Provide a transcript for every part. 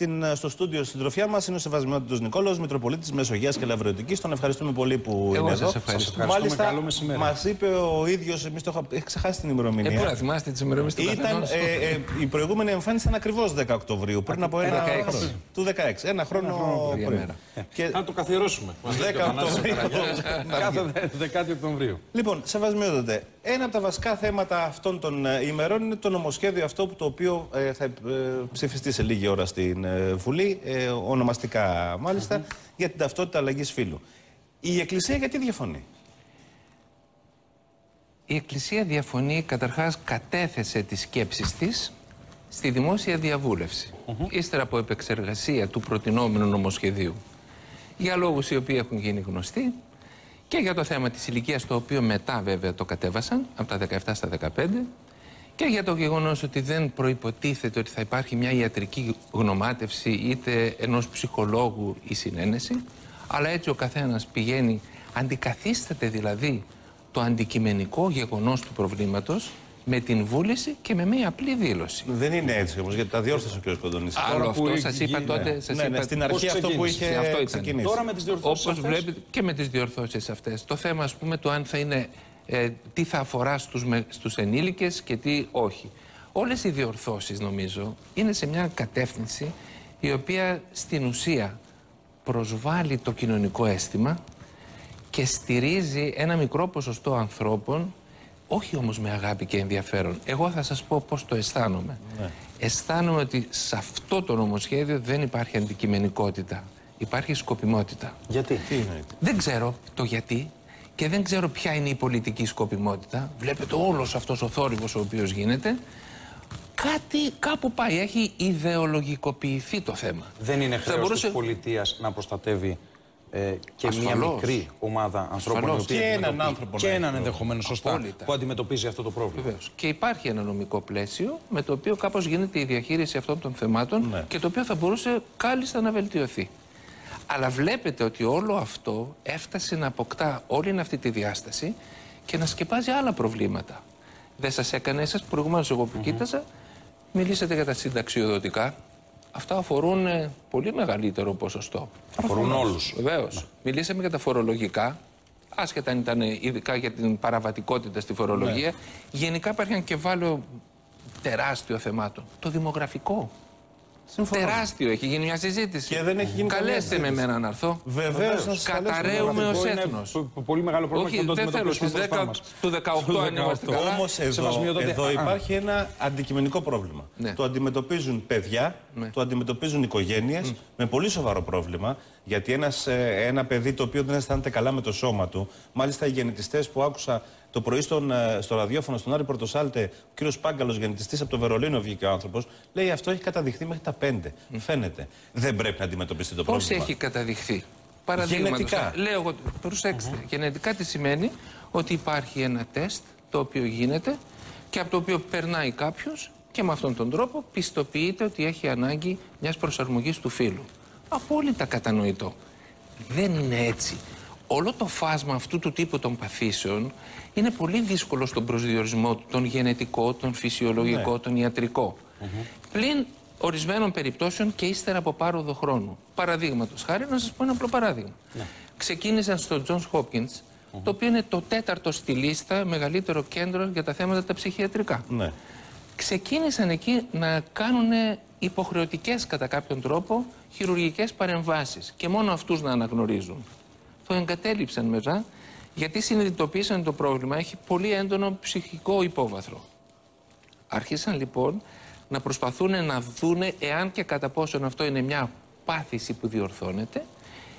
Στην, στο στούντιο συντροφιά μας είναι ο Σεβασμιότητος Νικόλο, Μητροπολίτης Μεσογεία και Λαβρωτική. Τον ευχαριστούμε πολύ που Εγώ είναι σας εδώ. ευχαριστώ. Μάλιστα, μας είπε ο ίδιος, εμείς το είχα ξεχάσει την ημερομηνία. Ε, πού να θυμάστε τις ημερομηνίες του Ήταν, καθενός. ε, ε, η προηγούμενη εμφάνιση ήταν ακριβώς 10 Οκτωβρίου, πριν από ένα 16. χρόνο. Του 16. Ένα χρόνο πριν. πριν. Μέρα. Και Να το καθιερώσουμε. 10 Οκτωβρίου. Κάθε 10 Οκτωβρίου. Λοιπόν, σεβασμιότατε, ένα από τα βασικά θέματα αυτών των ε, ημερών είναι το νομοσχέδιο αυτό που το οποίο ε, θα ε, ψηφιστεί σε λίγη ώρα στην ε, Βουλή, ε, ονομαστικά μάλιστα, για την ταυτότητα αλλαγής φύλου. Η Εκκλησία γιατί διαφωνεί; Η Εκκλησία διαφωνεί, καταρχάς κατέθεσε τις σκέψεις της στη δημόσια διαβούλευση, ύστερα από επεξεργασία του προτινόμενου νομοσχεδίου. Για λόγους οι οποίοι έχουν γίνει γνωστοί και για το θέμα της ηλικίας το οποίο μετά βέβαια το κατέβασαν, από τα 17 στα 15, και για το γεγονός ότι δεν προϋποτίθεται ότι θα υπάρχει μια ιατρική γνωμάτευση είτε ενός ψυχολόγου ή συνένεση, αλλά έτσι ο καθένας πηγαίνει, αντικαθίσταται δηλαδή το αντικειμενικό γεγονός του προβλήματος με την βούληση και με μια απλή δήλωση. Δεν είναι έτσι όμως, γιατί τα διόρθωσε ο κ. Κοντονής. Άλλο που αυτό σας είπα γίνει- τότε. Σας Ναι, ναι, είπα... στην αρχή πώς αυτό που ξεκίνησε. είχε Αυτό ήταν. ξεκινήσει. Τώρα με τις διορθώσεις. Όπως βλέπετε και με τις διορθώσεις αυτές. Το θέμα ας πούμε το αν θα είναι ε, τι θα αφορά στους, με, στους ενήλικες και τι όχι. Όλες οι διορθώσεις νομίζω είναι σε μια κατεύθυνση η οποία στην ουσία προσβάλλει το κοινωνικό αίσθημα και στηρίζει ένα μικρό ποσοστό ανθρώπων όχι όμως με αγάπη και ενδιαφέρον. Εγώ θα σας πω πώς το αισθάνομαι. Αισθάνομαι ότι σε αυτό το νομοσχέδιο δεν υπάρχει αντικειμενικότητα. Υπάρχει σκοπιμότητα. Γιατί; Τι είναι. Δεν ξέρω το γιατί και δεν ξέρω ποια είναι η πολιτική σκοπιμότητα. Βλέπετε όλος αυτός ο θόρυβος ο οποίος γίνεται. Κάτι κάπου πάει. Έχει ιδεολογικοποιηθεί το θέμα. Δεν είναι Θα χρέος μπορούσε- της πολιτείας να προστατεύει ε, και μια Ασφαλώς. μικρή ομάδα ανθρώπων Ασφαλώς. οι οποίοι Και έναν αντιμετωπίζουν- άνθρωπο και να έναν έχει ενδεχομένως σωστά Απόλυτα. που αντιμετωπίζει αυτό το πρόβλημα. Βεβαίως. Και υπάρχει ένα νομικό πλαίσιο με το οποίο κάπως γίνεται η διαχείριση αυτών των θεμάτων Ναι. και το οποίο θα μπορούσε κάλλιστα να βελτιωθεί. Αλλά βλέπετε ότι όλο αυτό έφτασε να αποκτά όλη αυτή τη διάσταση και να σκεπάζει άλλα προβλήματα. Δεν σας έκανε εσάς προηγουμένως εγώ που κοίταζα, μιλήσατε για τα συνταξιοδοτικά. Αυτά αφορούν ε, πολύ μεγαλύτερο ποσοστό. Αφορούν όλους. Βεβαίως. Μιλήσαμε για τα φορολογικά, άσχετα αν ήταν ειδικά για την παραβατικότητα στη φορολογία. Γενικά υπάρχει ένα κεφάλαιο τεράστιο θεμάτων. Το δημογραφικό. Συμφωνώ. Τεράστιο. Έχει γίνει μια συζήτηση. Και δεν έχει γίνει καμία Καλέστε με συζήτηση. εμένα να έρθω. Βεβαίως να σας Καταραίουμε ως Αυτό είναι έθνος. π- πολύ μεγάλο πρόβλημα Όχι, και το δεν θέλω. αντιμετωπίσουμε Στις μπροστά 10 μας. του 18 αν είμαστε καλά. Όμως εδώ, Σεβασμιότατε, εδώ α, υπάρχει ένα αντικειμενικό πρόβλημα. Ναι. Το αντιμετωπίζουν παιδιά, Ναι. το αντιμετωπίζουν οικογένειες με πολύ σοβαρό πρόβλημα. Γιατί ένας, ε, ένα παιδί το οποίο δεν αισθάνεται καλά με το σώμα του, μάλιστα οι γενετιστέ που άκουσα το πρωί στον, ε, στο ραδιόφωνο, στον Άρη Πορτοσάλτε, ο κύριος Πάγκαλος, γενετιστή από το Βερολίνο, βγήκε ο άνθρωπος, λέει αυτό έχει καταδειχθεί μέχρι τα 5. Φαίνεται. Δεν πρέπει να αντιμετωπιστεί το Πώς πρόβλημα. έχει καταδειχθεί; Παραδείγματος, Γενετικά. Λέω εγώ, προσέξτε. Γενετικά τι σημαίνει; Ότι υπάρχει ένα τεστ το οποίο γίνεται και από το οποίο περνάει κάποιος και με αυτόν τον τρόπο πιστοποιείται ότι έχει ανάγκη μιας προσαρμογής του φύλου. Απόλυτα κατανοητό. Δεν είναι έτσι. Όλο το φάσμα αυτού του τύπου των παθήσεων είναι πολύ δύσκολο στον προσδιορισμό του, τον γενετικό, τον φυσιολογικό, τον ιατρικό. Πλην ορισμένων περιπτώσεων και ύστερα από πάροδο χρόνου. Παραδείγματος χάρη, να σας πω ένα απλό παράδειγμα. Ξεκίνησαν στο Johns Hopkins, το οποίο είναι το τέταρτο στη λίστα μεγαλύτερο κέντρο για τα θέματα τα ψυχιατρικά Ναι. ξεκίνησαν εκεί να κάνουν υποχρεωτικές κατά κάποιον τρόπο χειρουργικές παρεμβάσεις και μόνο αυτούς να αναγνωρίζουν. Το εγκατέλειψαν μετά γιατί συνειδητοποίησαν ότι το πρόβλημα έχει πολύ έντονο ψυχικό υπόβαθρο. Άρχισαν λοιπόν να προσπαθούν να δούνε εάν και κατά πόσον αυτό είναι μια πάθηση που διορθώνεται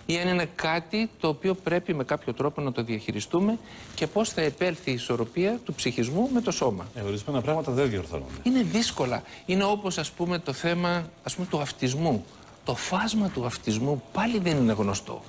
ή αν είναι κάτι το οποίο πρέπει με κάποιο τρόπο να το διαχειριστούμε και πώς θα επέλθει η ισορροπία του ψυχισμού με το σώμα. Ε, ορισμένα πράγματα δεν διορθώνονται. Είναι δύσκολα. Είναι όπως ας πούμε το θέμα ας πούμε, του αυτισμού. Το φάσμα του αυτισμού πάλι δεν είναι γνωστό.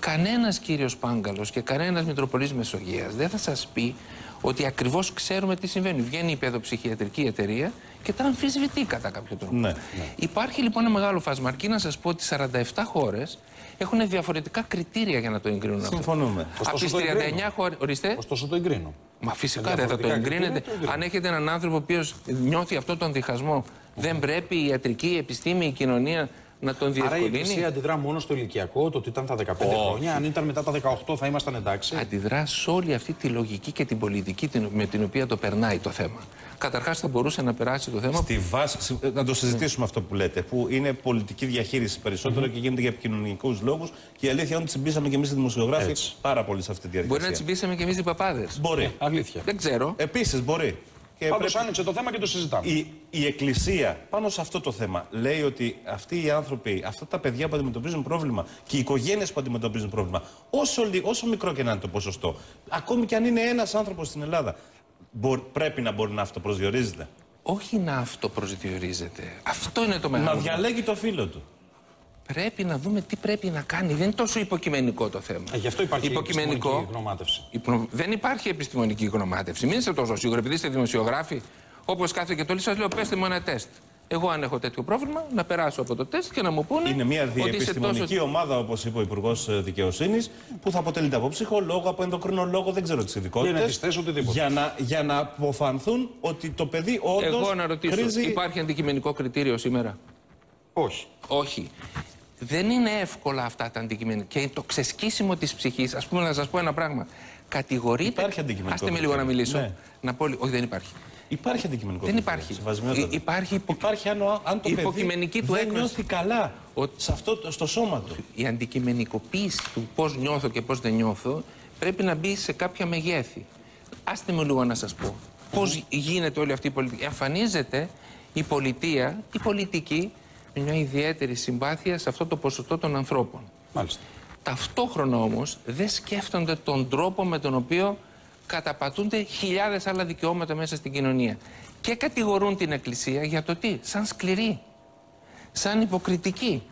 Κανένας κύριος Πάγκαλος και κανένας Μητροπολής Μεσογείας δεν θα σας πει ότι ακριβώς ξέρουμε τι συμβαίνει. Βγαίνει η παιδοψυχιατρική εταιρεία και τα αμφισβητεί κατά κάποιο τρόπο. Ναι, Υπάρχει λοιπόν ένα μεγάλο φάσμα. Αρκεί να σας πω ότι 47 χώρες έχουν διαφορετικά κριτήρια για να το εγκρίνουν αυτό. Συμφωνούμε. Από Ωστόσο τις το 39 εγκρίνω. χώρες... Ορίστε. Ωστόσο το εγκρίνω. Μα φυσικά Με δεν θα το διαφορετικά εγκρίνετε. κριτήρια, το εγκρίνω. Αν έχετε έναν άνθρωπο ο οποίος νιώθει αυτόν τον διχασμό, δεν πρέπει η ιατρική, η επιστήμη, η κοινωνία να τον Άρα η διευκολύνει; Εκκλησία αντιδρά μόνο στο ηλικιακό, το ότι ήταν τα 15 χρόνια. Αν ήταν μετά τα 18 θα ήμασταν εντάξει. αντιδρά σε όλη αυτή τη λογική και την πολιτική την- με την οποία το περνάει το θέμα. Καταρχάς, θα μπορούσε να περάσει το θέμα. Στη βάση, συ- να το συζητήσουμε αυτό που λέτε, που είναι πολιτική διαχείριση περισσότερο και γίνεται για επικοινωνικούς λόγους. Και η αλήθεια είναι ότι τσιμπήσαμε και εμείς οι δημοσιογράφοι Έτσι. πάρα πολύ σε αυτή τη διαδικασία. Μπορεί να τσιμπήσαμε κι εμείς οι παπάδες. Μπορεί. Αλήθεια. Δεν ξέρω. Επίσης μπορεί. Και Πάντως πρέπει- άνοιξε το θέμα και το συζητάμε. η, η Εκκλησία πάνω σε αυτό το θέμα λέει ότι αυτοί οι άνθρωποι, αυτά τα παιδιά που αντιμετωπίζουν πρόβλημα και οι οικογένειες που αντιμετωπίζουν πρόβλημα, όσο, λι- όσο μικρό και να είναι το ποσοστό, ακόμη και αν είναι ένας άνθρωπος στην Ελλάδα, μπο- πρέπει να μπορεί να αυτοπροσδιορίζεται. Όχι να αυτοπροσδιορίζεται. Αυτό είναι το μεγάλο. Να διαλέγει το φίλο του. Πρέπει να δούμε τι πρέπει να κάνει. Δεν είναι τόσο υποκειμενικό το θέμα. Ε, γι' αυτό υπάρχει υποκειμενικό. επιστημονική γνωμάτευση. Υπο- Δεν υπάρχει επιστημονική γνωμάτευση. Μην είστε τόσο σίγουροι, επειδή είστε δημοσιογράφοι. Όπως κάθε και το λέει, σα λέω: Πέστε μου ένα τεστ. Εγώ, αν έχω τέτοιο πρόβλλημα, να περάσω από το τεστ και να μου πούνε. Είναι μια ότι είσαι διεπιστημονική τόσο- ομάδα, όπως είπε ο Υπουργός Δικαιοσύνης, που θα αποτελείται από ψυχολόγο, από ενδοκρινολόγο, δεν ξέρω τι ειδικότητε. Διενετιστές, οτιδήποτε. Για να, για να αποφανθούν ότι το παιδί όντως. Εγώ να ρωτήσω, χρήζει... υπάρχει αντικειμενικό κριτήριο σήμερα; Όχι. Όχι. Δεν είναι εύκολα αυτά τα αντικειμενικά. Και το ξεσκίσιμο της ψυχής, ας πούμε, να σας πω ένα πράγμα. Κατηγορείται. Υπάρχει αντικειμενικό Άστε με λίγο να κριτήριο. μιλήσω. Ναι. Να πω, λι- όχι, δεν υπάρχει. Υπάρχει αντικειμενικό Δεν κριτήριο, υπάρχει. σεβασμιότατα. Υ- υπάρχει υπο- Υπάρχει αν, ο- αν το η παιδί υποκειμενική του δεν έκφραση. νιώθει καλά Ότι- σε αυτό, το- στο σώμα του. Η αντικειμενικοποίηση του πώς νιώθω και πώς δεν νιώθω πρέπει να μπει σε κάποια μεγέθη. Άστε με λίγο να σας πω. Πώς γίνεται όλη αυτή η πολιτική. Εμφανίζεται η πολιτεία, η πολιτική, με μια ιδιαίτερη συμπάθεια σε αυτό το ποσοστό των ανθρώπων. Μάλιστα. Ταυτόχρονα όμως δεν σκέφτονται τον τρόπο με τον οποίο καταπατούνται χιλιάδες άλλα δικαιώματα μέσα στην κοινωνία. Και κατηγορούν την Εκκλησία για το τι, σαν σκληρή, σαν υποκριτική.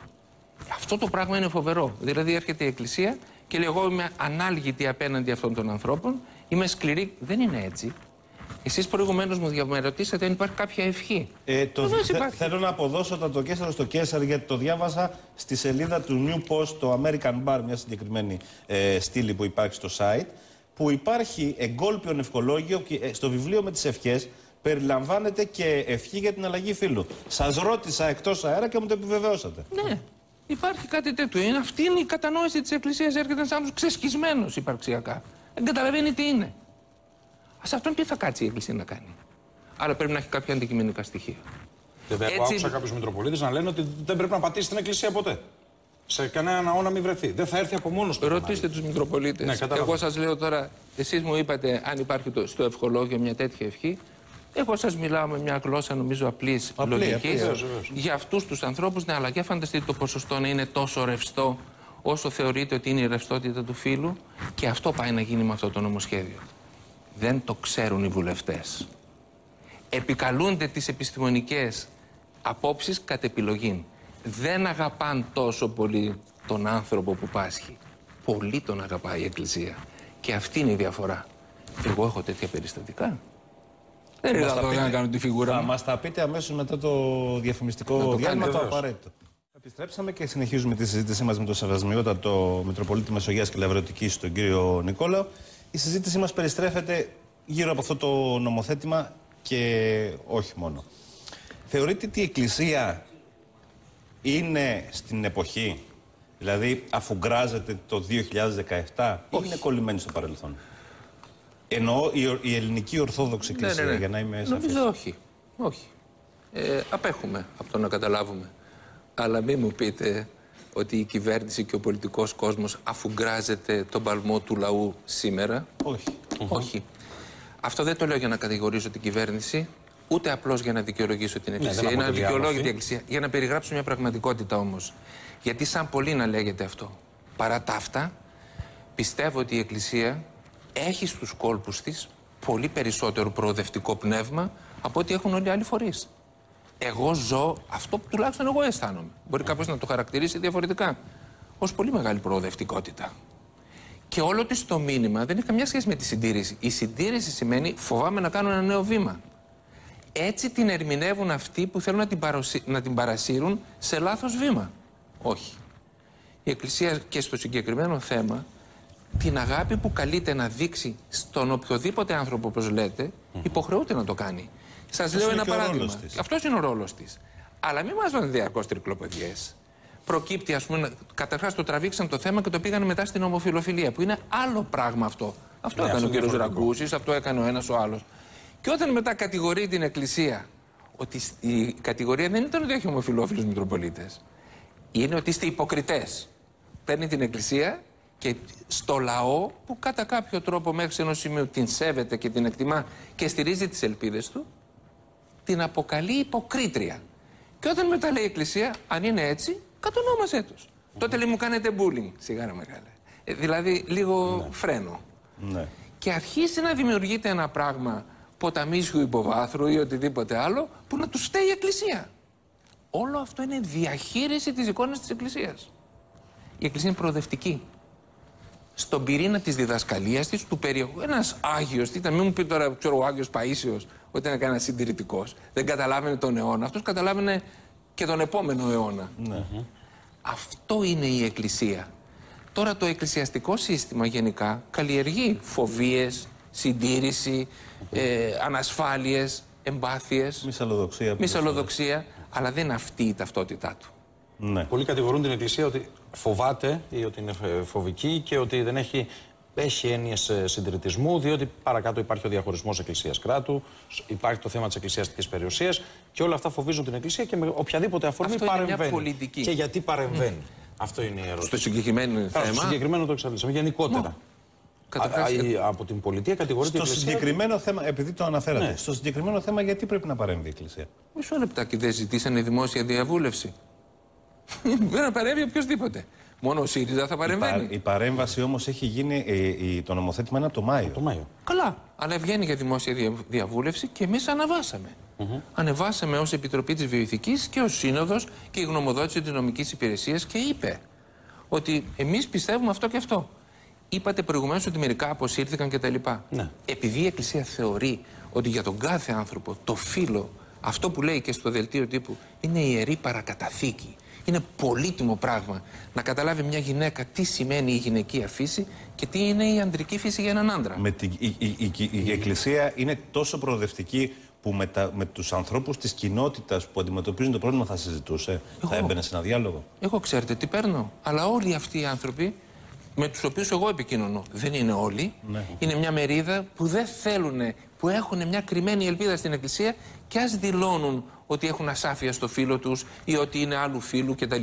Αυτό το πράγμα είναι φοβερό. Δηλαδή έρχεται η Εκκλησία και λέει εγώ είμαι ανάλγητη απέναντι αυτών των ανθρώπων, είμαι σκληρή. Δεν είναι έτσι. Εσείς προηγουμένως μου δια- με ρωτήσατε αν υπάρχει κάποια ευχή. Ε, το, Βεβαίως θε- υπάρχει. θέλω να αποδώσω τα το Κέσσαρο στο Κέσσαρ γιατί το διάβασα στη σελίδα του New Post, το American Bar, μια συγκεκριμένη ε, στήλη που υπάρχει στο site, που υπάρχει εγκόλπιον ευχολόγιο και ε, στο βιβλίο με τις ευχές περιλαμβάνεται και ευχή για την αλλαγή φύλου. Σας ρώτησα εκτός αέρα και μου το επιβεβαιώσατε. Ναι, υπάρχει κάτι τέτοιο. Είναι, αυτή είναι η κατανόηση της Εκκλησίας. Έρχεται ένας άνθρωπος ξεσκισμένος υπαρξιακά. Δεν καταλαβαίνει τι είναι. Α αυτόν τι θα κάτσει η Εκκλησία να κάνει. Άρα πρέπει να έχει κάποια αντικειμενικά στοιχεία. Βέβαια, εγώ Έτσι- άκουσα κάποιους Μητροπολίτες να λένε ότι δεν πρέπει να πατήσει την Εκκλησία ποτέ. Σε κανένα ναό να μην βρεθεί. Δεν θα έρθει από μόνος του. Ρωτήστε τους Μητροπολίτες. Ναι, καταλαβαίνω. Εγώ σας λέω τώρα, εσείς μου είπατε αν υπάρχει το, στο ευχολόγιο μια τέτοια ευχή. Εγώ σας μιλάω με μια γλώσσα νομίζω απλής Απλή, λογικής. απλή, βεβαίως, βεβαίως. Για αυτούς τους ανθρώπους, ναι, αλλά για φανταστείτε το ποσοστό να είναι τόσο ρευστό όσο θεωρείτε ότι είναι η ρευστότητα του φύλου και αυτό πάει να γίνει με αυτό το νομοσχέδιο. Δεν το ξέρουν οι βουλευτές. Επικαλούνται τις επιστημονικές απόψεις κατ' επιλογή. Δεν αγαπάν τόσο πολύ τον άνθρωπο που πάσχει. Πολύ τον αγαπάει η Εκκλησία. Και αυτή είναι η διαφορά. Εγώ έχω τέτοια περιστατικά. Δεν είναι Μας τα εδώ πείτε. να κάνω τη φιγούρα Θα μου. μας τα πείτε αμέσως μετά το διαφημιστικό το διάλειμμα, κάνετε, το βεβαίως. απαραίτητο. Επιστρέψαμε και συνεχίζουμε τη συζήτησή μας με τον Σεβασμιότατο Μητροπολίτη Μεσογείας και Λαβρωτική, τον κύριο Νικόλαο. Η συζήτησή μας περιστρέφεται γύρω από αυτό το νομοθέτημα και όχι μόνο. Θεωρείτε ότι η Εκκλησία είναι στην εποχή, δηλαδή αφουγκράζεται το 2017 ή είναι κολλημένη στο παρελθόν; Εννοώ η, η ελληνική Ορθόδοξη Εκκλησία, για να είμαι σαφής. Ναι, Νομίζω όχι. Όχι. Ε, απέχουμε από το να καταλάβουμε. Αλλά μην μου πείτε ότι η κυβέρνηση και ο πολιτικός κόσμος αφουγκράζεται τον παλμό του λαού σήμερα; Όχι. Όχι. Αυτό δεν το λέω για να κατηγορήσω την κυβέρνηση, ούτε απλώς για να δικαιολογήσω την Εκκλησία. δεν Είναι αποτελεί αδικαιολόγητη άποψη. η Εκκλησία. Για να περιγράψω μια πραγματικότητα όμως. Γιατί σαν πολύ να λέγεται αυτό. Παρά τα αυτά, πιστεύω ότι η Εκκλησία έχει στους κόλπους της πολύ περισσότερο προοδευτικό πνεύμα από ό,τι έχουν όλοι οι άλλοι φορείς. Εγώ ζω αυτό που τουλάχιστον εγώ αισθάνομαι. Μπορεί κάποιος να το χαρακτηρίσει διαφορετικά. Ω πολύ μεγάλη προοδευτικότητα. Και όλο της το μήνυμα δεν έχει καμιά σχέση με τη συντήρηση. Η συντήρηση σημαίνει φοβάμαι να κάνω ένα νέο βήμα. Έτσι την ερμηνεύουν αυτοί που θέλουν να την, παροσύ- να την παρασύρουν σε λάθος βήμα. Όχι. Η Εκκλησία και στο συγκεκριμένο θέμα την αγάπη που καλείται να δείξει στον οποιοδήποτε άνθρωπο, όπως λέτε, υποχρεούται να το κάνει. Σας λέω είναι ένα και ο παράδειγμα. ρόλος της. Αυτός είναι ο ρόλος της. Αλλά μην μας βάζουν διαρκώς τρικλοπαιδιές. προκύπτει, ας πούμε, καταρχάς το τραβήξαν το θέμα και το πήγαν μετά στην ομοφιλοφιλία, που είναι άλλο πράγμα αυτό. Αυτό Ναι, έκανε αυτό ο κύριος διαφορετικό. Ραγκούση, αυτό έκανε ο ένας ο άλλος. Και όταν μετά κατηγορεί την Εκκλησία ότι σ- η κατηγορία δεν ήταν ότι έχει ομοφιλόφιλους Μητροπολίτες. Είναι ότι είστε υποκριτές. Παίρνει την Εκκλησία και στο λαό που κατά κάποιο τρόπο μέχρι ενός σημείου την σέβεται και την εκτιμά και στηρίζει τις ελπίδες του, την αποκαλεί υποκρίτρια. Και όταν μετά λέει η Εκκλησία, αν είναι έτσι, κατονόμασέ τους. Τότε λέει μου κάνετε bullying. Σιγάρα μεγάλε. Ε, δηλαδή λίγο φρένο. Ναι. Και αρχίζει να δημιουργείται ένα πράγμα ποταμίσιου υποβάθρου ή οτιδήποτε άλλο που να τους φταίει η Εκκλησία. Όλο αυτό είναι διαχείριση της εικόνας της Εκκλησίας. Η Εκκλησία είναι προοδευτική. Στον πυρήνα της διδασκαλίας της, του περιεχού. Ένας Άγιος, τι ήταν, μην μου πει τώρα, ξέρω, ο Άγιος Παΐσιος, ότι ήταν κανένας συντηρητικός. Δεν καταλάβαινε τον αιώνα. Αυτός καταλάβαινε και τον επόμενο αιώνα. Αυτό είναι η Εκκλησία. Τώρα το εκκλησιαστικό σύστημα γενικά καλλιεργεί φοβίες, συντήρηση, ε, ανασφάλειες, εμπάθειες, Μυσαλλοδοξία. που μυσαλλοδοξία, αλλά δεν είναι αυτή η ταυτότητά του. Ναι. Πολλοί κατηγορούν την Εκκλησία ότι φοβάται ή ότι είναι ε, φοβική και ότι δεν έχει, έχει έννοιες συντηρητισμού, διότι παρακάτω υπάρχει ο διαχωρισμός Εκκλησία-κράτου, υπάρχει το θέμα της εκκλησιαστικής περιουσίας και όλα αυτά φοβίζουν την Εκκλησία και με οποιαδήποτε αφορμή Αυτό είναι μια παρεμβαίνει. πολιτική. Και γιατί παρεμβαίνει. Αυτό είναι η ερώτηση. Στο συγκεκριμένο Άρα, στο θέμα, συγκεκριμένο το εξαρτήσαμε. Γενικότερα. καταρχάς, Α, α, η- από την πολιτεία κατηγορείται η Στο Εκκλησία. συγκεκριμένο θέμα, επειδή το αναφέρατε, Ναι. στο συγκεκριμένο θέμα γιατί πρέπει να παρέμβει η Εκκλησία; μισό λεπτάκι δεν ζητήσανε δημόσια διαβούλευση. Δεν να παρέμβει οποιοδήποτε. Μόνο ο ΣΥΡΙΖΑ θα Η, παρεμβαίνει. πα- η παρέμβαση όμως έχει γίνει, ε, η- το νομοθέτημα είναι από το Μάιο. Το Μάιο. Καλά. Αλλά βγαίνει για δημόσια δια- διαβούλευση και εμείς αναβάσαμε. Ανεβάσαμε ως Επιτροπή της Βιοειθικής και ως Σύνοδος και η γνωμοδότηση της νομικής υπηρεσίας και είπε ότι εμείς πιστεύουμε αυτό και αυτό. Είπατε προηγουμένως ότι μερικά αποσύρθηκαν κτλ. Ναι. Επειδή η Εκκλησία θεωρεί ότι για τον κάθε άνθρωπο το φύλλο, αυτό που λέει και στο δελτίο τύπου, είναι ιερή παρακαταθήκη. Είναι πολύτιμο πράγμα να καταλάβει μια γυναίκα τι σημαίνει η γυναικεία φύση και τι είναι η ανδρική φύση για έναν άντρα. Με τη, η, η, η, η Εκκλησία είναι τόσο προοδευτική που με, τα, με τους ανθρώπους της κοινότητας που αντιμετωπίζουν το πρόβλημα θα συζητούσε, θα έμπαινε σε ένα διάλογο; Εγώ ξέρετε τι παίρνω; Αλλά όλοι αυτοί οι άνθρωποι με τους οποίους εγώ επικοινωνώ, δεν είναι όλοι, είναι μια μερίδα που δεν θέλουν, που έχουν μια κρυμμένη ελπίδα στην Εκκλησία και ας δηλώνουν ότι έχουν ασάφεια στο φίλο τους ή ότι είναι άλλου φίλου κτλ.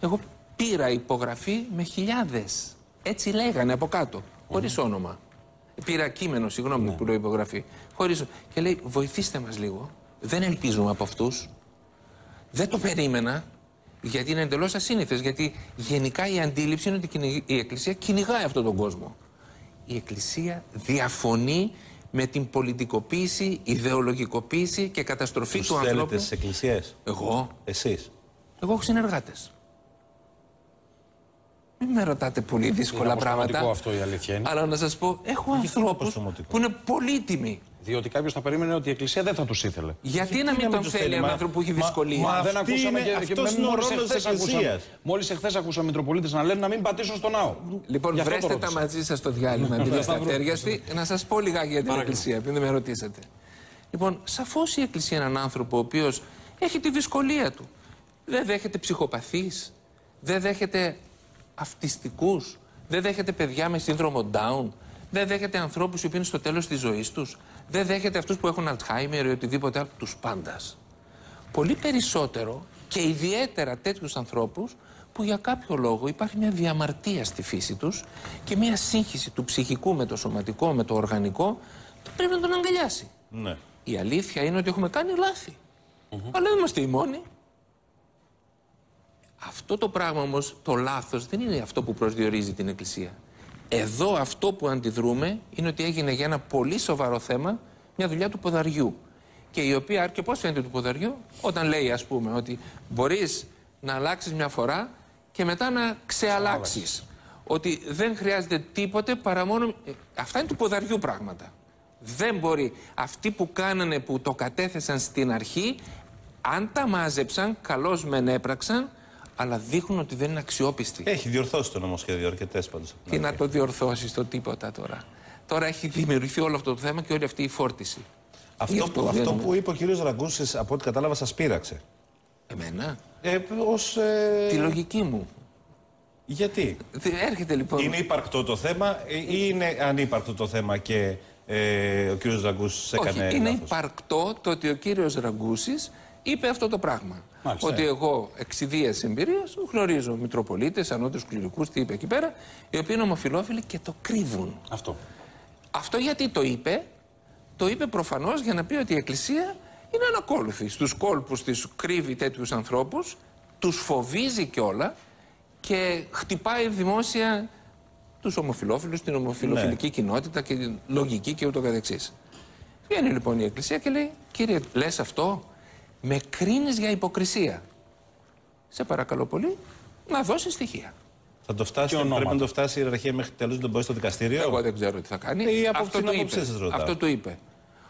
Εγώ πήρα υπογραφή με χιλιάδες. Έτσι λέγανε από κάτω, χωρίς όνομα. Πήρα κείμενο, συγγνώμη που λέω υπογραφή. Χωρίς... Και λέει, βοηθήστε μας λίγο. Δεν ελπίζουμε από αυτούς. Δεν το περίμενα, γιατί είναι εντελώς ασύνηθες. Γιατί γενικά η αντίληψη είναι ότι κυνηγ- η Εκκλησία κυνηγάει αυτόν τον κόσμο. Η Εκκλησία διαφωνεί με την πολιτικοποίηση, ιδεολογικοποίηση και καταστροφή Τους του θέλετε ανθρώπου. στις εκκλησίες, Εγώ, εσείς. εγώ έχω συνεργάτες. Μην με ρωτάτε πολύ δύσκολα πράγματα. αποστομωτικό αυτό η αλήθεια είναι. Αλλά να σας πω, έχω ανθρώπους αποστομωτικό; που είναι πολύτιμοι. Διότι κάποιος θα περίμενε ότι η Εκκλησία δεν θα τους ήθελε. Γιατί να να μην μην τον τους θέλει θέλει, έναν μα- άνθρωπο που έχει μα- δυσκολία; μα- δεν Αυτή ακούσαμε είναι- και, αυτός είναι ο μόλις ρόλος της εχθές ακούσαμε- Εκκλησίας. Μόλις εχθές ακούσαμε Μητροπολίτες να λένε να μην πατήσουν στο ναό. Λοιπόν, Γι' αυτό βρέστε το τα ρώτησα. μαζί σας στο διάλειμμα, επειδή είστε ατέριαστοι, να σας πω λιγάκι για την Εκκλησία, επειδή δεν με ρωτήσατε. Λοιπόν, σαφώς η Εκκλησία είναι έναν άνθρωπο ο οποίος έχει τη δυσκολία του. Δεν δέχεται ψυχοπαθείς, δεν δέχεται αυτιστικούς, δεν δέχεται παιδιά με σύνδρομο Down, δεν δέχεται ανθρώπους οι οποίοι είναι στο τέλος της ζωής τους, δεν δέχεται αυτούς που έχουν Αλτσχάιμερ ή οτιδήποτε άλλο, τους πάντας. Πολύ περισσότερο και ιδιαίτερα τέτοιους ανθρώπους που για κάποιο λόγο υπάρχει μια διαμαρτία στη φύση τους και μια σύγχυση του ψυχικού με το σωματικό, με το οργανικό, που πρέπει να τον αγκαλιάσει. Ναι. Η αλήθεια είναι ότι έχουμε κάνει λάθη. Αλλά δεν είμαστε οι μόνοι. Αυτό το πράγμα όμως, το λάθος, δεν είναι αυτό που προσδιορίζει την Εκκλησία. Εδώ αυτό που αντιδρούμε είναι ότι έγινε για ένα πολύ σοβαρό θέμα μια δουλειά του ποδαριού. Και η οποία, και πώς φαίνεται του ποδαριού, όταν λέει ας πούμε ότι μπορείς να αλλάξεις μια φορά και μετά να ξεαλλάξεις. Ότι δεν χρειάζεται τίποτε παρά μόνο... ε, Αυτά είναι του ποδαριού πράγματα. Δεν μπορεί. Αυτοί που κάνανε, που το κατέθεσαν στην αρχή, αν τα μάζεψαν, καλώς μεν έπραξαν, αλλά δείχνουν ότι δεν είναι αξιόπιστοι. Έχει διορθώσει το νομοσχέδιο αρκετές πάντως. Τι να το διορθώσεις το τίποτα τώρα. Τώρα έχει δημιουργηθεί όλο αυτό το θέμα και όλη αυτή η φόρτιση. Γι' Αυτό, που, δεν- αυτό που είπε ο κ. Ραγκούσης, από ό,τι κατάλαβα, σας πείραξε. Εμένα; Ε, ως, ε, Τη λογική μου. Γιατί; Έρχεται λοιπόν. Είναι υπαρκτό το θέμα ε, ή είναι ανύπαρκτο το θέμα και ε, ο κύριος Ραγκούς έκανε Όχι, είναι λάθος; υπαρκτό το ότι ο κύριος Ραγκούσης είπε αυτό το πράγμα. Μάλιστα. ότι εγώ εξιδίας εμπειρίας γνωρίζω Μητροπολίτες, ανώτερους κληρικούς, τι είπε εκεί πέρα, οι οποίοι είναι ομοφιλόφιλοι και το κρύβουν. Αυτό. Αυτό γιατί το είπε, το είπε προφανώς για να πει ότι η Εκκλησία είναι ανακόλουθη. Στους κόλπους της κρύβει τέτοιους ανθρώπους, τους φοβίζει κιόλα και χτυπάει δημόσια τους ομοφιλόφιλους, την ομοφιλοφιλική κοινότητα και την λογική και ούτω καθεξής. Βγαίνει λοιπόν η Εκκλησία και λέει, κύριε, λες αυτό, με κρίνεις για υποκρισία. Σε παρακαλώ πολύ, να δώσεις στοιχεία. Θα το φτάσει, Και πρέπει ονόματα. να το φτάσει η ιεραρχία μέχρι τέλους να μπορεί στο δικαστήριο; Εγώ δεν ξέρω τι θα κάνει. Ε, η άποψη- αυτό, την το άποψή είπε. σας ρωτάω. αυτό το είπε.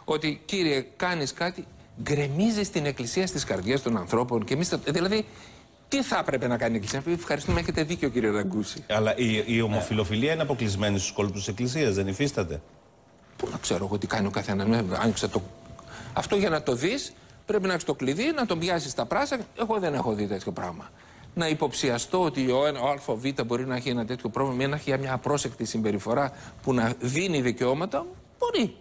Ότι κύριε, κάνεις κάτι, γκρεμίζεις την εκκλησία στις καρδιές των ανθρώπων. Και εμείς θα... Δηλαδή, τι θα έπρεπε να κάνει η εκκλησία; Να πει, Ευχαριστούμε, έχετε δίκιο, κύριε Ραγκούση. Αλλά η, η ομοφιλοφιλία είναι αποκλεισμένη στους κόλπους της Εκκλησίας, δεν υφίσταται. Πού να ξέρω εγώ τι κάνει ο καθένας. Άνοιξε το. Αυτό για να το δεις, πρέπει να έχεις το κλειδί, να τον πιάσεις τα πράσα. Εγώ δεν έχω δει τέτοιο πράγμα. Να υποψιαστώ ότι ο, ένα- ο ΑΒ μπορεί να έχει ένα τέτοιο πρόβλημα ή να έχει μια απρόσεκτη συμπεριφορά που να δίνει δικαιώματα. Μπορεί.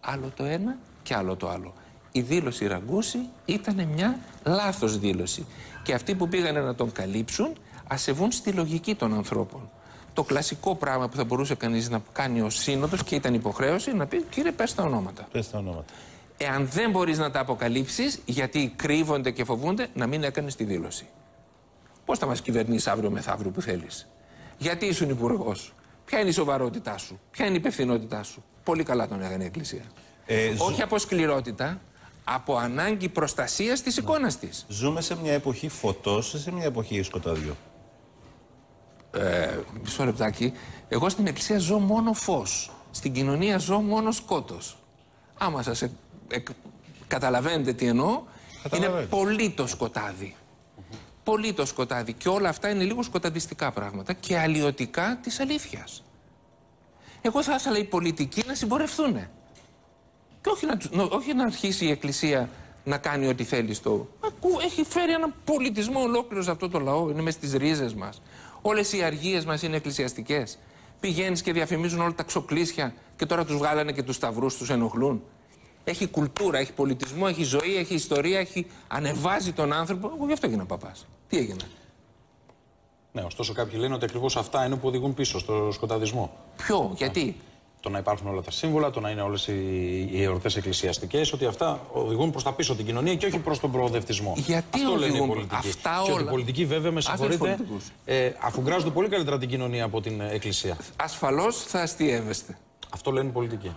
Άλλο το ένα και άλλο το άλλο. Η δήλωση Ραγκούση ήταν μια λάθος δήλωση. Και αυτοί που πήγανε να τον καλύψουν ασεβούν στη λογική των ανθρώπων. Το κλασικό πράγμα που θα μπορούσε κανείς να κάνει ο σύνοδος και ήταν υποχρέωση να πει κύριε πες τα ονόματα. Πες τα ονόματα. Εάν δεν μπορείς να τα αποκαλύψεις γιατί κρύβονται και φοβούνται να μην έκανες τη δήλωση. Πώς θα μας κυβερνήσεις αύριο μεθαύριο που θέλεις; Γιατί ήσουν υπουργός; Ποια είναι η σοβαρότητά σου; Ποια είναι η υπευθυνότητά σου; Πολύ καλά τον έκανε η Εκκλησία. Ε, ζου- Όχι από σκληρότητα, από ανάγκη προστασίας της εικόνας της. Ζούμε σε μια εποχή φωτός ή σε μια εποχή σκοταδιού. Μισό λεπτάκι. Εγώ στην εκκλησία ζω μόνο φως. Στην κοινωνία ζω μόνο σκότος. Άμα σας εκ- εκ- καταλαβαίνετε τι εννοώ, είναι Καταλαβαίνω. πολύ το σκοτάδι. Πολύ το σκοτάδι. Και όλα αυτά είναι λίγο σκοταδιστικά πράγματα και αλλοιωτικά της αλήθειας. Εγώ θα ήθελα οι πολιτικοί να συμπορευτούν. Και όχι να, τους- νο- όχι να αρχίσει η Εκκλησία να κάνει ό,τι θέλει στο. Ακού, έχει φέρει έναν πολιτισμό ολόκληρος σε αυτό το λαό. Είναι μες στις ρίζες μας. Όλες οι αργίες μας είναι εκκλησιαστικές. Πηγαίνεις και διαφημίζουν όλα τα ξοκλήσια και τώρα τους βγάλανε και τους σταυρούς, τους ενοχλούν. Έχει κουλτούρα, έχει πολιτισμό, έχει ζωή, έχει ιστορία, έχει ανεβάζει τον άνθρωπο. Εγώ γι' αυτό έγινα παπάς. Τι έγινα. Ναι, ωστόσο κάποιοι λένε ότι ακριβώς αυτά είναι που οδηγούν πίσω στο σκοταδισμό. Ποιο, γιατί; Το να υπάρχουν όλα τα σύμβολα, το να είναι όλες οι, οι εορτές εκκλησιαστικές, ότι αυτά οδηγούν προς τα πίσω την κοινωνία και όχι προς τον προοδευτισμό. Γιατί Αυτό λένε οι οδηγούν- πολιτικοί. αυτά Και ότι οι όλα- πολιτικοί, βέβαια, με Άσε τους συγχωρείτε, πολιτικούς. ε, αφουγκράζονται πολύ καλύτερα την κοινωνία από την εκκλησία. Ασφαλώς θα αστείευεστε. Αυτό λένε οι πολιτικοί.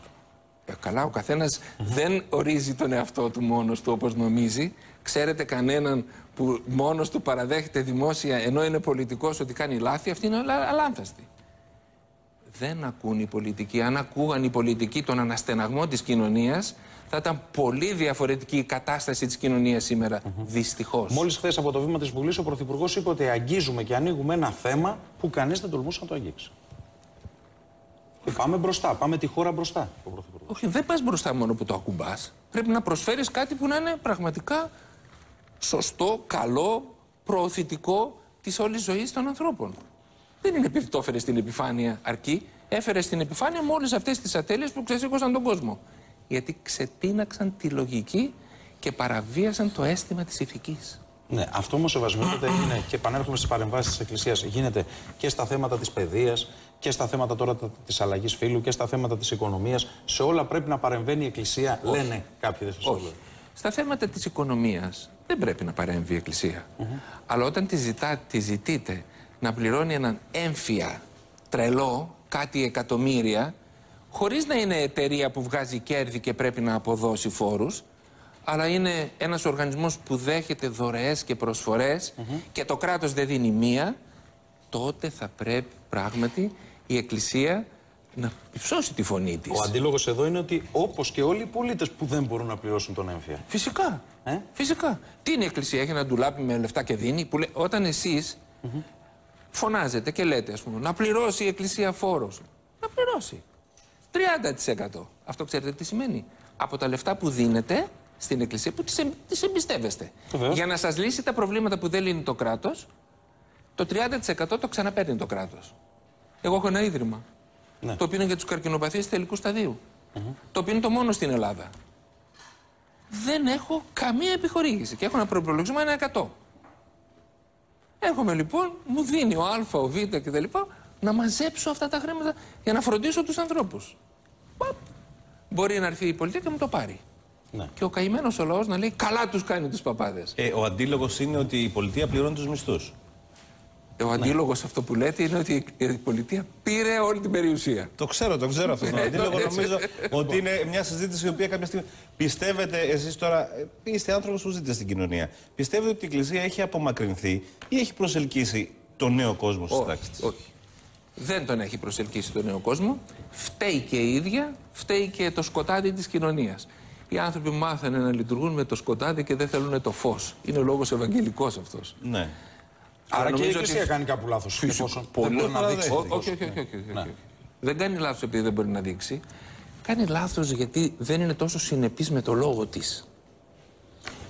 Ε, καλά, ο καθένας δεν ορίζει τον εαυτό του μόνος του όπως νομίζει. Ξέρετε κανέναν που μόνος του παραδέχεται δημόσια ενώ είναι πολιτικός ότι κάνει λάθη, αυτή είναι αλα- αλάνθαστη. Δεν ακούν οι πολιτικοί. Αν ακούγαν οι πολιτικοί τον αναστεναγμό της κοινωνίας, θα ήταν πολύ διαφορετική η κατάσταση της κοινωνίας σήμερα. Δυστυχώς. Μόλις χθες από το βήμα της Βουλής ο Πρωθυπουργός είπε ότι αγγίζουμε και ανοίγουμε ένα θέμα που κανείς δεν τολμούσε να το αγγίξει. Και πάμε μπροστά, πάμε τη χώρα μπροστά, ο Πρωθυπουργός. Όχι, δεν πας μπροστά μόνο που το ακουμπάς. Πρέπει να προσφέρεις κάτι που να είναι πραγματικά σωστό, καλό, προωθητικό της όλης ζωής των ανθρώπων. Δεν είναι επειδή το έφερες στην επιφάνεια αρκεί. Έφερες στην επιφάνεια με όλε αυτές τις ατέλειες που ξεσήκωσαν τον κόσμο. Γιατί ξετίναξαν τη λογική και παραβίασαν το αίσθημα της ηθικής. Ναι, αυτό όμως σεβασμιότατα είναι και επανέρχομαι στις παρεμβάσεις της Εκκλησίας. Γίνεται και στα θέματα της παιδείας και στα θέματα τώρα της αλλαγής φύλου και στα θέματα της οικονομίας. Σε όλα πρέπει να παρεμβαίνει η Εκκλησία, λένε κάποιοι δεν σας το Όχι. λέω. Στα θέματα της οικονομίας δεν πρέπει να παρέμβει η Εκκλησία. Αλλά όταν τη, ζητά, τη ζητείτε να πληρώνει έναν έμφυα τρελό, κάτι εκατομμύρια, χωρίς να είναι εταιρεία που βγάζει κέρδη και πρέπει να αποδώσει φόρους, αλλά είναι ένας οργανισμός που δέχεται δωρεές και προσφορές και το κράτος δεν δίνει μία, τότε θα πρέπει πράγματι η Εκκλησία να υψώσει τη φωνή της. Ο αντίλογος εδώ είναι ότι όπως και όλοι οι πολίτες που δεν μπορούν να πληρώσουν τον έμφυα. Φυσικά. Ε; Φυσικά. Τι είναι η Εκκλησία, έχει ένα ντουλάπι με λεφτά και δίνει. Που λέ- Όταν εσείς φωνάζετε και λέτε, ας πούμε, να πληρώσει η Εκκλησία φόρος. Να πληρώσει. 30%. Αυτό ξέρετε τι σημαίνει. Από τα λεφτά που δίνετε, στην Εκκλησία που τις, εμ- τις εμπιστεύεστε. Βεβαίως. Για να σας λύσει τα προβλήματα που δεν λύνει το κράτος, το 30% το ξαναπαίρνει το κράτος. Εγώ έχω ένα ίδρυμα. Ναι. Το οποίο είναι για τους καρκινοπαθείς τελικού σταδίου. Το οποίο είναι το μόνο στην Ελλάδα. Δεν έχω καμία επιχορήγηση και έχω ένα προπολογισμό ένα 100. Έρχομαι λοιπόν, μου δίνει ο Α, ο Β κτλ. να μαζέψω αυτά τα χρήματα για να φροντίσω τους ανθρώπους. Μπορεί να έρθει η πολιτεία και μου το πάρει. Ναι. Και ο καημένος ο λαός να λέει καλά τους κάνει τους παπάδες. Ε, ο αντίλογος είναι ότι η πολιτεία πληρώνει τους μισθούς. Ο αντίλογος αυτό που λέτε είναι ότι η πολιτεία πήρε όλη την περιουσία. Το ξέρω, το ξέρω αυτό τον αντίλογο. Νομίζω ότι είναι μια συζήτηση η οποία κάποια στιγμή. Πιστεύετε, εσείς τώρα ε, είστε άνθρωπος που ζείτε στην κοινωνία. Πιστεύετε ότι η Εκκλησία έχει απομακρυνθεί ή έχει προσελκύσει τον νέο κόσμο στη τάξη της; όχι. Δεν τον έχει προσελκύσει τον νέο κόσμο. Φταίει και η ίδια, φταίει και το σκοτάδι της κοινωνίας. Οι άνθρωποι μάθανε να λειτουργούν με το σκοτάδι και δεν θέλουν το φως. Είναι λόγος Ευαγγελικός αυτός. Ναι. Άρα και η νομίζω Εκκλησία ότι- κάνει κάπου λάθος. Εφόσον Πολύ δεν μπορεί να καλά δείξει. δέχεται. το Όχι, δικό όχι, σου. όχι, όχι, όχι, Ναι. όχι. Δεν κάνει λάθος επειδή δεν μπορεί να δείξει. Κάνει λάθος γιατί δεν είναι τόσο συνεπής με το λόγο της.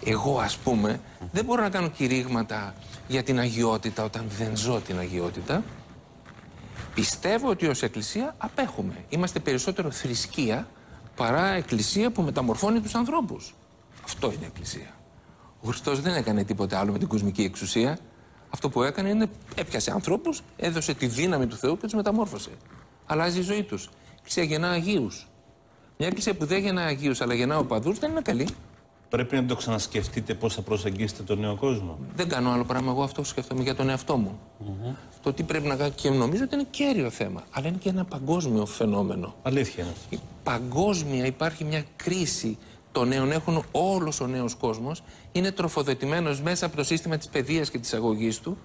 Εγώ, ας πούμε, δεν μπορώ να κάνω κηρύγματα για την αγιότητα όταν δεν ζω την αγιότητα. Πιστεύω ότι ως Εκκλησία απέχουμε. Είμαστε περισσότερο θρησκεία παρά Εκκλησία που μεταμορφώνει τους ανθρώπους. Αυτό είναι Εκκλησία. Ο Χριστός δεν έκανε τίποτε άλλο με την κοσμική εξουσία. Αυτό που έκανε είναι έπιασε ανθρώπους, έδωσε τη δύναμη του Θεού και τους μεταμόρφωσε. Αλλάζει η ζωή τους. Η Εκκλησία γεννά Αγίους. Μια Εκκλησία που δεν γεννά Αγίους αλλά γεννά οπαδούς δεν είναι καλή. Πρέπει να το ξανασκεφτείτε πώς θα προσεγγίσετε τον νέο κόσμο. Δεν κάνω άλλο πράγμα. Εγώ αυτό σκέφτομαι για τον εαυτό μου. Το τι πρέπει να κάνω και νομίζω ότι είναι κέριο θέμα. Αλλά είναι και ένα παγκόσμιο φαινόμενο. Αλήθεια είναι αυτό. Η Παγκόσμια υπάρχει μια κρίση των νέων. Έχουν όλος ο νέος κόσμος. Είναι τροφοδοτημένος μέσα από το σύστημα της παιδείας και της αγωγής του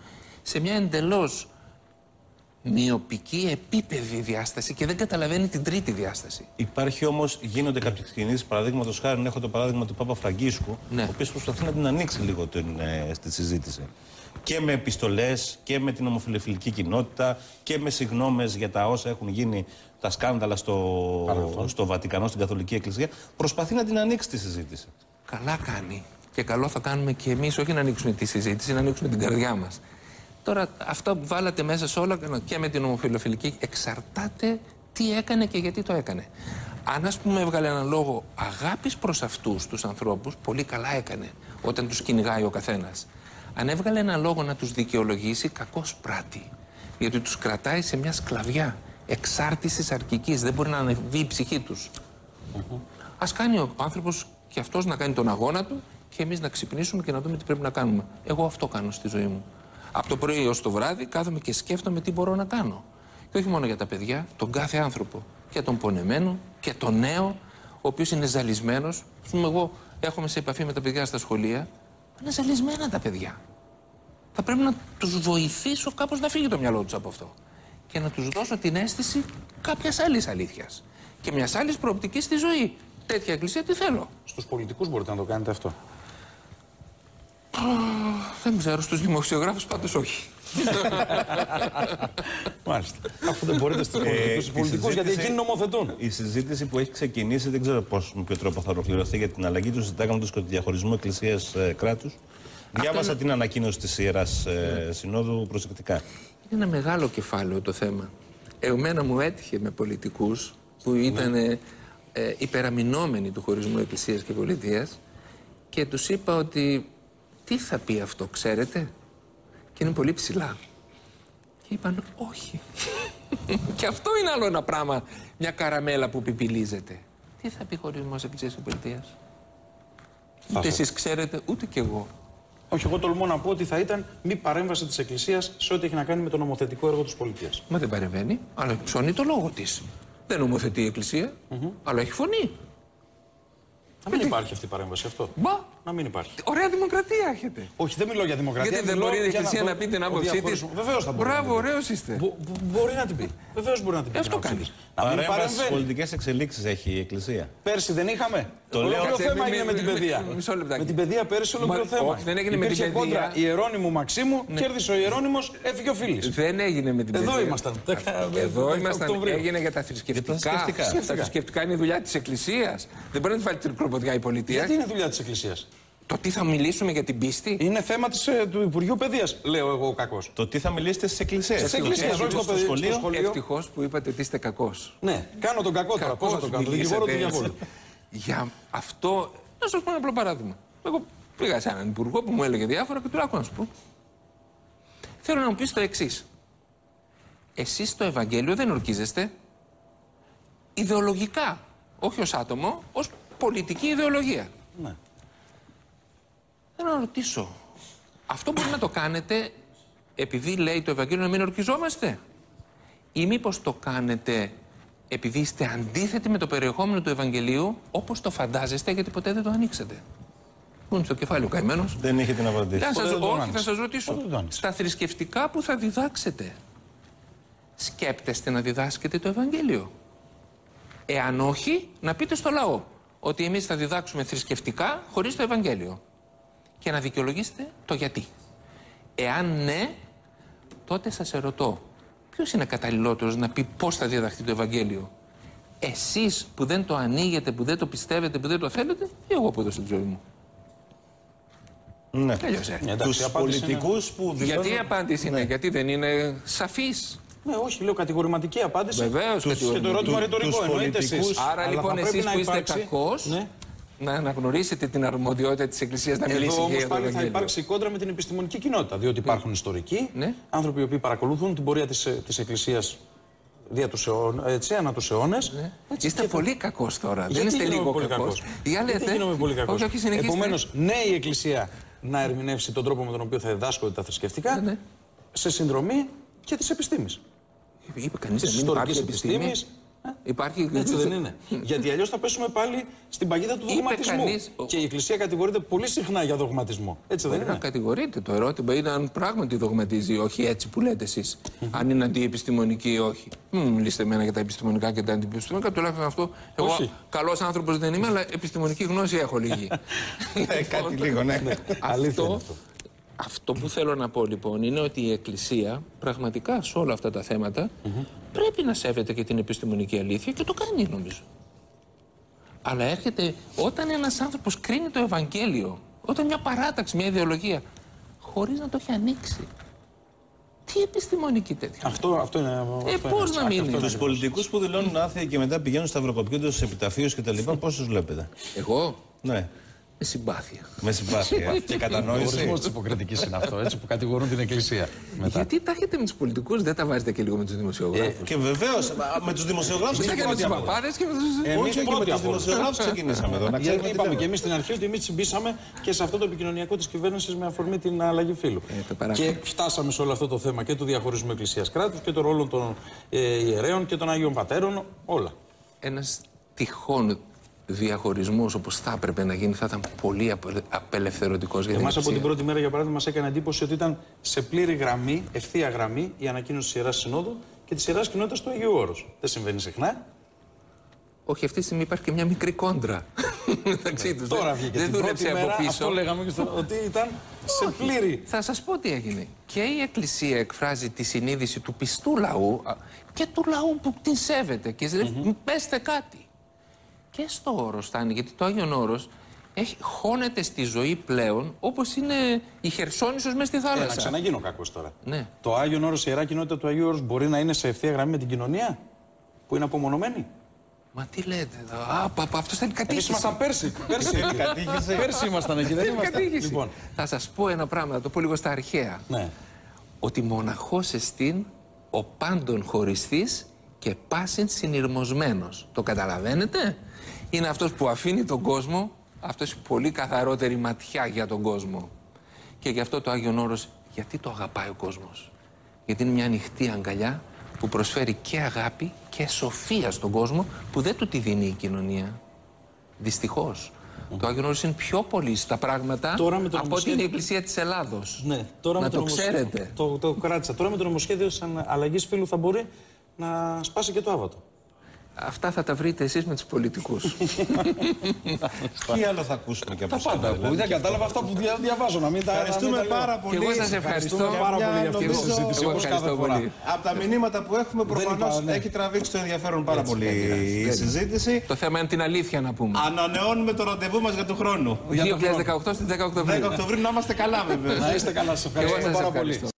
σε μια εντελώς μειοπική επίπεδη διάσταση και δεν καταλαβαίνει την τρίτη διάσταση. Υπάρχει όμως, γίνονται κάποιες κινήσεις. Παραδείγματος χάρη, έχω το παράδειγμα του Πάπα Φραγκίσκου, Ναι. ο οποίος προσπαθεί να την ανοίξει λίγο την, ε, στη συζήτηση. Και με επιστολές και με την ομοφιλοφιλική κοινότητα και με συγγνώμε για τα όσα έχουν γίνει, τα σκάνδαλα στο, στο Βατικανό, στην Καθολική Εκκλησία. Προσπαθεί να την ανοίξει τη συζήτηση. Καλά κάνει. Και καλό θα κάνουμε και εμείς, όχι να ανοίξουμε τη συζήτηση, να ανοίξουμε την καρδιά μας. Τώρα, αυτό που βάλατε μέσα σε όλα και με την ομοφιλοφιλική εξαρτάται τι έκανε και γιατί το έκανε. Αν, ας πούμε, έβγαλε έναν λόγο αγάπης προς αυτούς τους ανθρώπους, πολύ καλά έκανε όταν τους κυνηγάει ο καθένας. Αν έβγαλε έναν λόγο να τους δικαιολογήσει, κακώ πράττει. Γιατί τους κρατάει σε μια σκλαβιά εξάρτησης αρκική. Δεν μπορεί να ανεβεί η ψυχή τους. Α κάνει ο άνθρωπος και αυτός να κάνει τον αγώνα του και εμείς να ξυπνήσουμε και να δούμε τι πρέπει να κάνουμε. Εγώ αυτό κάνω στη ζωή μου. Από το πρωί έως το βράδυ κάθομαι και σκέφτομαι τι μπορώ να κάνω. Και όχι μόνο για τα παιδιά, τον κάθε άνθρωπο. Και τον πονεμένο και τον νέο, ο οποίος είναι ζαλισμένος. Α πούμε, εγώ έρχομαι σε επαφή με τα παιδιά στα σχολεία. Είναι ζαλισμένα τα παιδιά. Θα πρέπει να τους βοηθήσω κάπως να φύγει το μυαλό τους από αυτό. Και να τους δώσω την αίσθηση κάποιας άλλης αλήθειας. Και μιας άλλης προοπτικής στη ζωή. Τέτοια εκκλησία τι θέλω. Στους πολιτικούς μπορείτε να το κάνετε αυτό. Δεν ξέρω, στους δημοσιογράφους πάντως όχι. Μάλιστα. Αφού δεν μπορείτε στους Ε, πολιτικούς, η πολιτικούς γιατί συζήτηση- εκείνοι νομοθετούν. Η συζήτηση που έχει ξεκινήσει, δεν ξέρω πώς, με ποιο τρόπο θα ολοκληρωθεί για την αλλαγή του συντάγματο και τη διαχωρισμού εκκλησίας ε, κράτους. Διάβασα την ανακοίνωση της Ιεράς ε, Συνόδου προσεκτικά. Είναι ένα μεγάλο κεφάλαιο το θέμα. Εμένα μου έτυχε με πολιτικούς που ήταν ε, υπεραμεινόμενοι του χωρισμού εκκλησίας και πολιτείας και τους είπα ότι τι θα πει αυτό, ξέρετε; Και είναι πολύ ψηλά. Και είπαν όχι. και αυτό είναι άλλο ένα πράγμα, μια καραμέλα που πιπιλίζεται. Τι θα πει χωρισμός εκκλησίας και πολιτείας; Ούτε εσείς ξέρετε, ούτε κι εγώ. Όχι, εγώ τολμώ να πω ότι θα ήταν μη παρέμβαση της Εκκλησίας σε ό,τι έχει να κάνει με το νομοθετικό έργο της πολιτείας. Μα δεν παρεμβαίνει, αλλά ψώνει το λόγο της. Δεν νομοθετεί η Εκκλησία, αλλά έχει φωνή. Δεν υπάρχει αυτή η παρέμβαση αυτό. Μπα, να μην υπάρχει. Ωραία δημοκρατία έχετε. Όχι, δεν μιλώ για δημοκρατία. Γιατί δεν μιλώ μπορεί η για Εκκλησία το- να πει την ο άποψή της; διαχωρισμός. Βεβαίως θα μπορεί. να Μπράβο, την πει. ωραίος είστε. Μπο- μπο- μπορεί να την πει. Βεβαίως μπορεί να την πει. Αυτό την άποψή κάνεις. της. Να μην Παρέμβαση στι παρεμβαίνει. πολιτικές εξελίξεις έχει η Εκκλησία; Πέρσι δεν είχαμε. Το Ολόκληρο λέω- Κάτσε, θέμα μη- έγινε μη- με την μη- παιδεία. μισό λεπτάκι. Με την παιδεία πέρυσι ολόκληρο Μα- θέμα. όχι, δεν έγινε με την Υπήρξε παιδεία. Ναι. κόντρα Ιερώνυμου Μαξίμου, κέρδισε ο Ιερώνυμος, έφυγε ο Φίλης. Δεν έγινε με την Εδώ παιδεία. ήμασταν. Εδώ 10 ήμασταν. Οκτωβρίου. Έγινε για τα θρησκευτικά. θρησκευτικά. Τα θρησκευτικά είναι η δουλειά της Εκκλησίας. Δεν μπορεί να τη βάλει τρικλοποδιά η πολιτεία. Γιατί είναι δουλειά της Εκκλησίας; Το τι θα μιλήσουμε για την πίστη; Είναι θέμα της, ε, του Υπουργείου Παιδείας, λέω εγώ ο κακός. Το τι θα μιλήσετε στις εκκλησίες. Στις εκκλησίες, όχι στο παιδί- στο σχολείο. Ευτυχώς που είπατε ότι είστε κακός. Ναι, κάνω τον κακό τώρα. Πώς θα το κάνω, τον δικηγόρο του διαβόλου. Για αυτό, να σας πω ένα απλό παράδειγμα. Εγώ πήγα σε έναν υπουργό που μου έλεγε διάφορα και του λέω «Άκου να σου πω. Θέλω να μου πεις το εξής. Εσείς στο Ευαγγέλιο δεν ορκίζεστε ιδεολογικά, όχι ως άτομο, ως πολιτική ιδεολογία. Ναι. Θέλω να ρωτήσω. Αυτό μπορεί να το κάνετε επειδή λέει το Ευαγγέλιο να μην ορκιζόμαστε; Ή μήπως το κάνετε επειδή είστε αντίθετοι με το περιεχόμενο του Ευαγγελίου όπως το φαντάζεστε γιατί ποτέ δεν το ανοίξατε; Μου είναι στο κεφάλι ο καημένος; Δεν είχε την απαντήση. Θα σας, δεν το όχι, άνοιξε. θα σας ρωτήσω. Ποτέ δεν το άνοιξε. Στα θρησκευτικά που θα διδάξετε, σκέπτεστε να διδάσκετε το Ευαγγέλιο; Εάν όχι, να πείτε στο λαό ότι εμείς θα διδάξουμε θρησκευτικά χωρίς το Ευαγγέλιο. Και να δικαιολογήσετε το γιατί. Εάν ναι, τότε σας ερωτώ, ποιος είναι καταλληλότερος να πει πώς θα διδαχθεί το Ευαγγέλιο; Εσείς που δεν το ανοίγετε, που δεν το πιστεύετε, που δεν το θέλετε, ή εγώ που έδωσα τη ζωή μου; Ναι. Τέλειωσε. Ναι, εντάξει, η Του απάντηση πολιτικούς που δηλώνουν. Γιατί η απάντηση είναι, γιατί δεν είναι σαφής; Ναι, όχι, λέω κατηγορηματική απάντηση. Βεβαίως, Τους- Και το κατηγορηματική. ερώτημα Του- ρητορικό τους εννοείται πολιτικούς- εσείς. Άρα Αλλά λοιπόν θα πρέπει εσείς να που είστε υπάρξει- κακός, Ναι. Να αναγνωρίσετε την αρμοδιότητα της Εκκλησίας να μιλήσει Εδώ και όμω για το πάλι θα Ευαγγέλιο. υπάρξει κόντρα με την επιστημονική κοινότητα. Διότι υπάρχουν ιστορικοί, Ναι. άνθρωποι οι οποίοι παρακολουθούν την πορεία της της Εκκλησίας δια τους αιών, έτσι, ανά τους αιώνες. Είστε πολύ κακός τώρα. Δεν Γιατί είστε γίνομαι λίγο πολύ κακός. κακός; Για Γιατί λέτε. γίνομαι πολύ κακός; Όχι, όχι, συνεχίστε. Επομένως, ναι η Εκκλησία να ερμηνεύσει τον τρόπο με τον οποίο θα διδάσκονται τα θρησκευτικά Ναι, ναι. σε συνδρομή και της επιστήμης. Είπε κανείς Τη να μην υπάρχει ιστορική επιστήμης. Επιστήμη. Υπάρχει... Έτσι δεν είναι. Γιατί αλλιώς θα πέσουμε πάλι στην παγίδα του Είπε δογματισμού. κανείς- Και η Εκκλησία κατηγορείται πολύ συχνά για δογματισμό. Έτσι δεν Μπορεί να είναι. κατηγορείτε. Το ερώτημα είναι αν πράγματι δογματίζει ή όχι έτσι που λέτε εσείς. Αν είναι αντιεπιστημονική ή όχι. Μην μου μιλήσετε εμένα για τα επιστημονικά και τα αντιεπιστημονικά. Τουλάχιστον αυτό. Εγώ Όχι. καλός άνθρωπος δεν είμαι, αλλά επιστημονική γνώση έχω λίγη. Ε, Κάτι λίγο, ναι. Αλήθεια είναι αυτό, αυτό. αυτό που θέλω να πω λοιπόν είναι ότι η Εκκλησία πραγματικά σε όλα αυτά τα θέματα πρέπει να σέβεται και την επιστημονική αλήθεια και το κάνει νομίζω. Αλλά έρχεται όταν ένας άνθρωπος κρίνει το Ευαγγέλιο, όταν μια παράταξη, μια ιδεολογία, χωρίς να το έχει ανοίξει. Τι επιστημονική τέτοια. Αυτό, αυτό είναι. Ε, αυτό πώς είναι, να μην αυτό είναι. Τους πολιτικούς που δηλώνουν άθεοι και μετά πηγαίνουν σταυροκοπιούνται στου επιταφείου κτλ. Πώ του βλέπετε; Εγώ, Ναι. Με συμπάθεια. Με συμπάθεια και Ο κατανόηση. ορισμός της υποκριτικής είναι αυτό, έτσι, που κατηγορούν την Εκκλησία. Μετά. Γιατί τα έχετε με τους πολιτικούς, δεν τα βάζετε και λίγο με τους δημοσιογράφους. Και βεβαίως με τους δημοσιογράφους Τα έχετε με τους ξεκινήσαμε. παπάδες και με τους... Εμείς Όχι, και πρώτοι με τους από όλους. δημοσιογράφους ξεκινήσαμε εδώ. Να ξέρουμε Γιατί τι είπαμε λέμε. και εμείς στην αρχή ότι εμείς τσιμπήσαμε και σε αυτό το επικοινωνιακό της κυβέρνησης με αφορμή την αλλαγή φύλου. Ε, το παράκανα. και φτάσαμε σε όλο αυτό το θέμα και του διαχωρισμού Εκκλησίας κράτους και των ρόλων των ε, ιερέων και των Αγίων Πατέρων. Όλα. ένας τυχόν διαχωρισμός όπως θα έπρεπε να γίνει θα ήταν πολύ απε- απελευθερωτικός για την Εμάς από Εκκλησία. την πρώτη μέρα, για παράδειγμα, μας έκανε εντύπωση ότι ήταν σε πλήρη γραμμή, ευθεία γραμμή, η ανακοίνωση της Ιεράς Συνόδου και της Ιεράς Κοινότητας του Αγίου Όρους. Δεν συμβαίνει συχνά. Όχι, αυτή τη στιγμή υπάρχει και μια μικρή κόντρα μεταξύ τους. Τώρα Δεν- βγήκε Δεν την πρώτη δούλεψε μέρα. από Αυτό πίσω. λέγαμε και στο, ότι ήταν σε πλήρη. Θα σας πω τι έγινε. Και η Εκκλησία εκφράζει τη συνείδηση του πιστού λαού α, και του λαού που την σέβεται. Και λέει, πέστε κάτι. Και στο όρος φτάνει, γιατί το Άγιον Όρος έχει, χώνεται στη ζωή πλέον όπως είναι η Χερσόνησος μέσα στη Ε, να θάλασσα. ξαναγίνω κακό τώρα. Ναι. Το Άγιον Όρος, η Ιερά Κοινότητα του Αγίου Όρους μπορεί να είναι σε ευθεία γραμμή με την κοινωνία που είναι απομονωμένη; Μα τι λέτε εδώ. Α, πα, πα, αυτός θέλει Εμείς κατήχηση. ήμασταν πέρσι. Πέρσι, Κατήχηση. πέρσι ήμασταν εκεί, δεν Θέλει ήμασταν. κατήχηση. Λοιπόν, Θα σας πω ένα πράγμα, να το πω λίγο στα αρχαία. ναι. Ότι μοναχός εστίν ο πάντων χωριστής και πάσιν συνειρμοσμένος. Το καταλαβαίνετε; Είναι αυτός που αφήνει τον κόσμο, αυτός έχει πολύ καθαρότερη ματιά για τον κόσμο. Και γι' αυτό το Άγιον Όρος, γιατί το αγαπάει ο κόσμος; Γιατί είναι μια ανοιχτή αγκαλιά που προσφέρει και αγάπη και σοφία στον κόσμο που δεν του τη δίνει η κοινωνία. Δυστυχώς. Το Άγιο Όρος είναι πιο πολύ στα πράγματα Τώρα με το από ότι νομοσχέδιο- είναι η Εκκλησία της Ελλάδος. Ναι, τώρα Να με το νομοσχέδιο- ξέρετε. Το, το κράτησα. Τώρα με το νομοσχέδιο σαν αλλαγής φίλου θα μπορεί να σπάσει και το άβατο. Αυτά θα τα βρείτε εσείς με τους πολιτικούς. Τι άλλο θα ακούσουμε και από Τα εσένα, πάντα δηλαδή. ακούω. Δεν κατάλαβα αυτά που δια- διαβάζω. Να μην τα Ευχαριστούμε να μην τα λέω. πάρα Και πολύ. εγώ σας ευχαριστώ πάρα πολύ για αυτή τη νομίζω- συζήτηση. Εγώ όπως κάθε ευχαριστώ φορά. πολύ. Από τα μηνύματα που έχουμε, προφανώ είπα, ναι. έχει τραβήξει το ενδιαφέρον πάρα πολύ η έτσι. συζήτηση. το θέμα είναι την αλήθεια να πούμε. Ανανεώνουμε το ραντεβού μας για του χρόνου. Για τον 2018 στις 10 Οκτωβρίου. 10 Οκτωβρίου να είμαστε καλά, βέβαια. Να είστε καλά. Σας Και εγώ ευχαριστώ σας πάρα πολύ. ευχαριστώ.